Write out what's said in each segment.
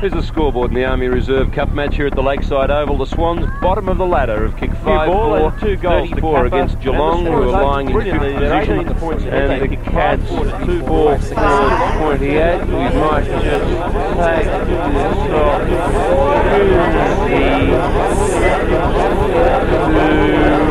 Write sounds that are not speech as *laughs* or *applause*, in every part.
Here's the scoreboard in the Army Reserve Cup match here at the Lakeside Oval. The Swans, bottom of the ladder, have kicked 5 ball 4, two goals 34 Kappa. against Geelong, who are lying in fifth position. 18 points ahead. And the Cats, 2 two 4 forward, six seconds. We might just take I'm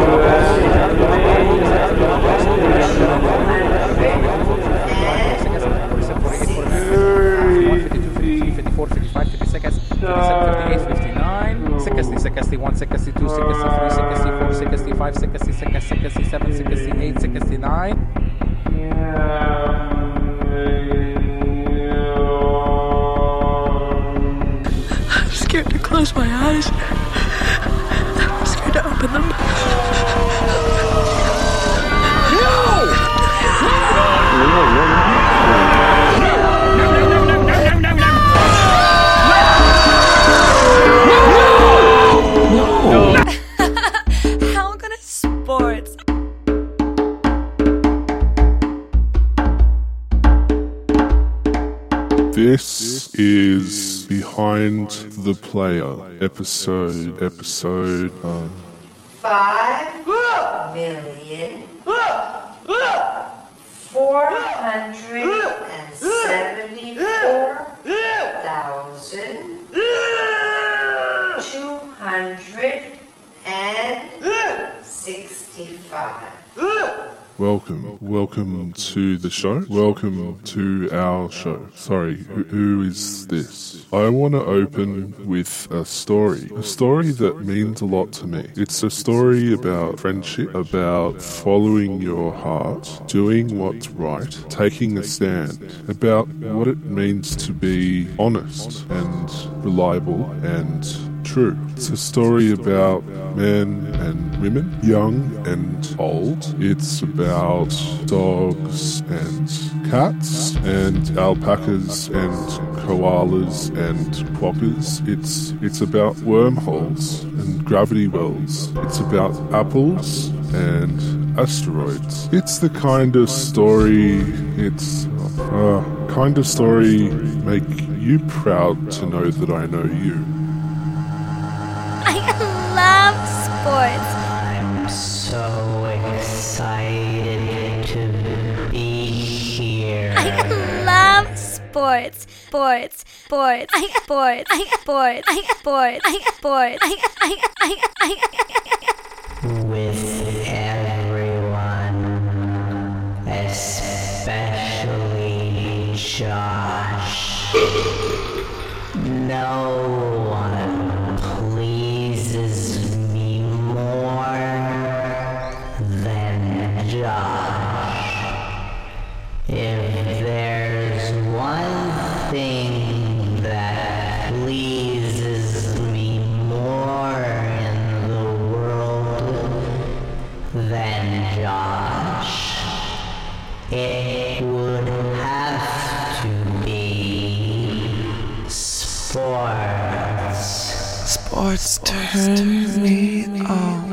close my eyes. I'm scared to open them. This is Behind the Player episode, episode, uh, five million four hundred and seventy-four thousand two hundred and sixty-five. Welcome, welcome to the show, welcome to our show. Sorry, who, who is this? I want to open with a story, a story that means a lot to me. It's a story about friendship, about following your heart, doing what's right, taking a stand, about what it means to be honest and reliable and true. It's a story about men and women, young and old. It's about dogs and cats and alpacas and koalas and quokkas. It's it's about wormholes and gravity wells. It's about apples and asteroids. It's the kind of story. It's uh, kind of story make you proud to know that I know you. I love sports. I'm so excited to be here. I love sports. Sports. Sports. I sports. I sports. I sports. I sports. I I I I With everyone, especially Josh. No it would have to be sports. Sports turn me on.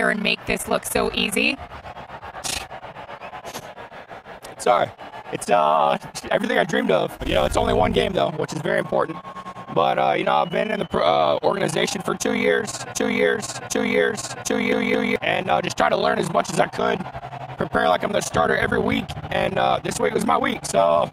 There and make this look so easy? Sorry. It's uh everything I dreamed of. You know, it's only one game though, which is very important. But uh, you know, I've been in the uh, organization for two years, two years, two years, two you, you, you, and uh, just try to learn as much as I could. Prepare like I'm the starter every week, and uh, this week was my week. So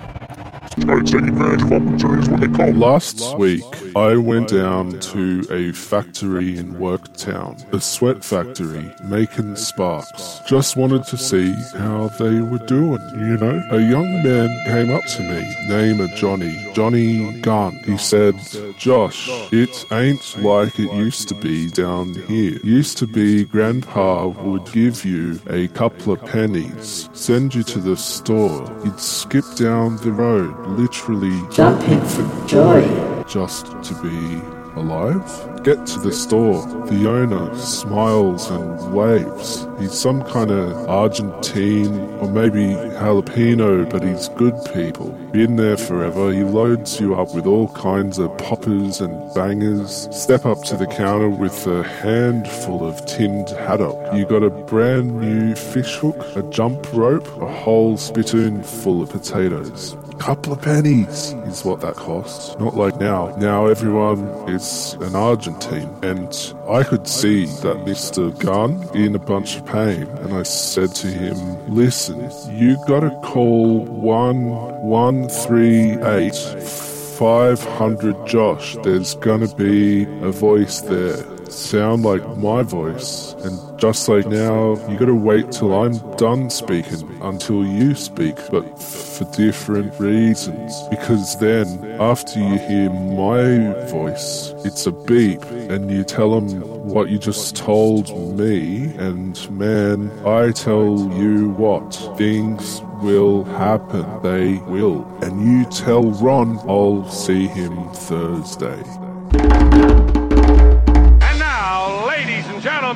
it's an event full journey is what they called Last week, I went down to a factory in Worktown, a sweat factory making sparks. Just wanted to see how they were doing, you know? A young man came up to me, name of Johnny, Johnny Gunn. He said, Josh, it ain't like it used to be down here. Used to be Grandpa would give you a couple of pennies, send you to the store. You'd skip down the road, literally Jumping for joy. Just to be alive. Get to the store. The owner smiles and waves. He's some kind of Argentine or maybe jalapeno, but he's good people. Been there forever. He loads you up with all kinds of poppers and bangers. Step up to the counter with a handful of tinned haddock. You got a brand new fish hook, a jump rope, a whole spittoon full of potatoes. Couple of pennies is what that costs. Not like now. Now everyone is an Argentine. And I could see that Mr. Gunn in a bunch of pain. And I said to him, listen, you gotta call one one three eight five hundred Josh. There's gonna be a voice there. Sound like my voice. And just like now, you gotta wait till I'm done speaking until you speak, but for different reasons. Because then, after you hear my voice, it's a beep, and you tell them what you just told me, and man, I tell you what, things will happen. They will. And you tell Ron I'll see him Thursday.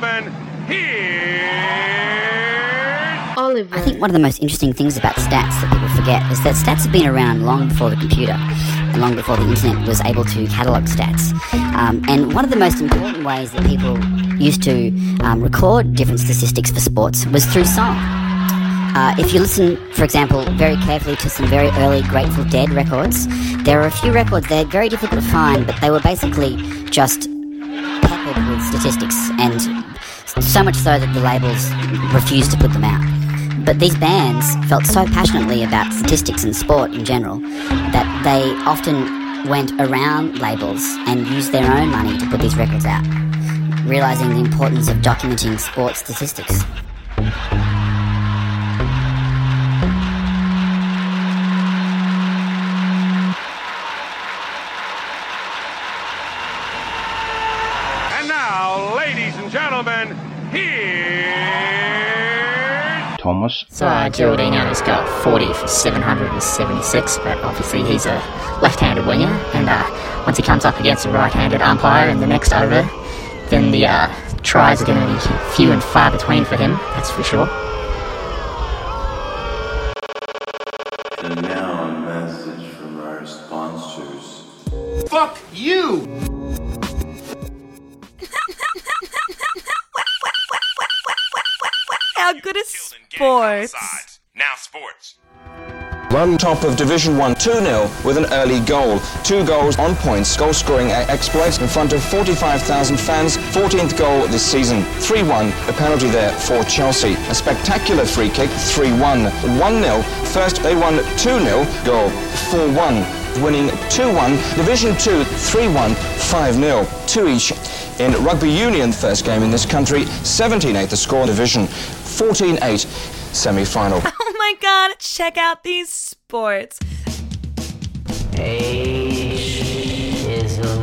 Gentlemen, here's I think one of the most interesting things about stats that people forget is that stats have been around long before the computer and long before the internet was able to catalogue stats. Um, and one of the most important ways that people used to um, record different statistics for sports was through song. Uh, if you listen, for example, very carefully to some very early Grateful Dead records, there are a few records they're very difficult to find, but they were basically just with statistics, and so much so that the labels refused to put them out. But these bands felt so passionately about statistics and sport in general that they often went around labels and used their own money to put these records out, realizing the importance of documenting sports statistics. Thomas. So uh, Geraldino's got 40 for 776, but obviously he's a left-handed winger, and uh, once he comes up against a right-handed umpire in the next over, then the uh, tries are going to be few and far between for him, that's for sure. And now a message from our sponsors. Fuck you! Sports? Now sports. Run top of Division 1 2-0 with an early goal. Two goals on points, goal scoring exploits in front of 45,000 fans. 14th goal this season. 3-1, a penalty there for Chelsea. A spectacular free kick, 3-1. 1-0, first they won 2-0, goal 4-1. Winning 2-1, Division 2 3-1, 5-0. Two each in rugby union first game in this country. 17-8 the score division. 14-8 semi-final. *laughs* Oh my god, check out these sports. Age is a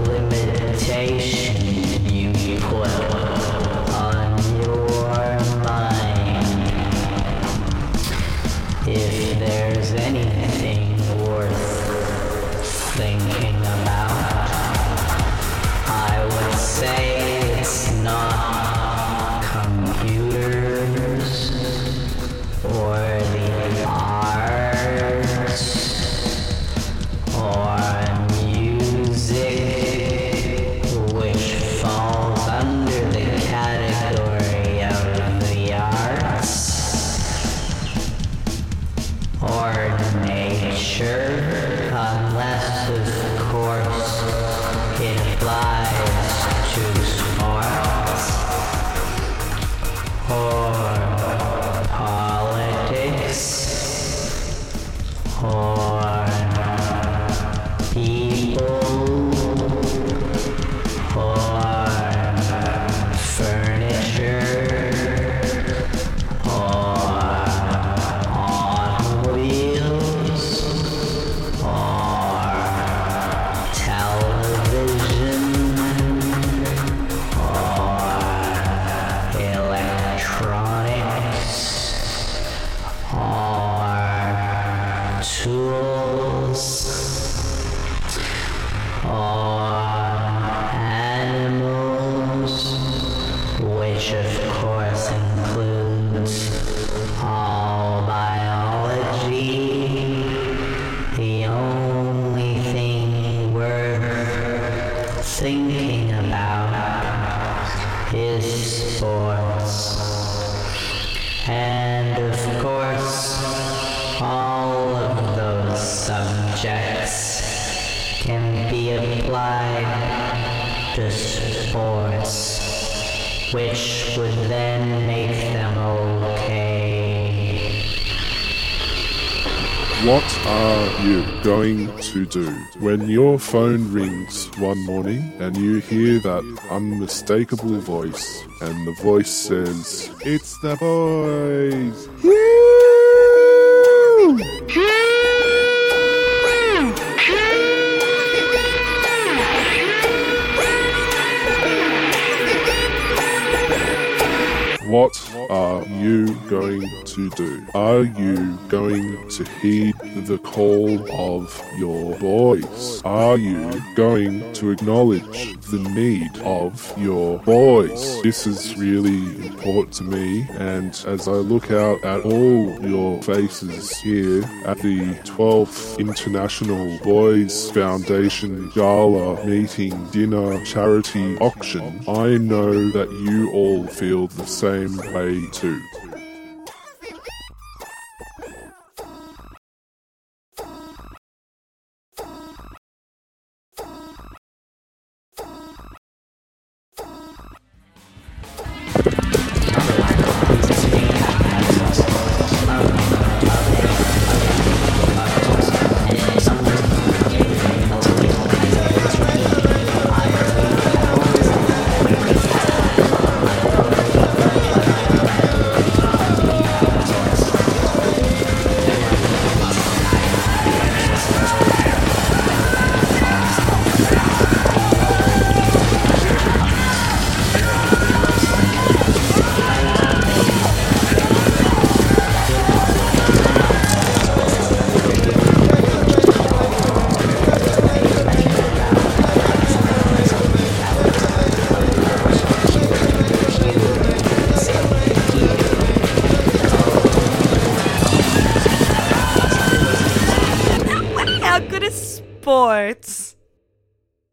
to sports, which would then make them okay. What are you going to do when your phone rings one morning and you hear that unmistakable voice and the voice says, It's the boys! What are you going to do? Are you going to heed the call of your boys? Are you going to acknowledge the need of your boys? This is really important to me, and as I look out at all your faces here at the 12th International Boys Foundation Gala meeting dinner charity auction, I know that you all feel the same way too.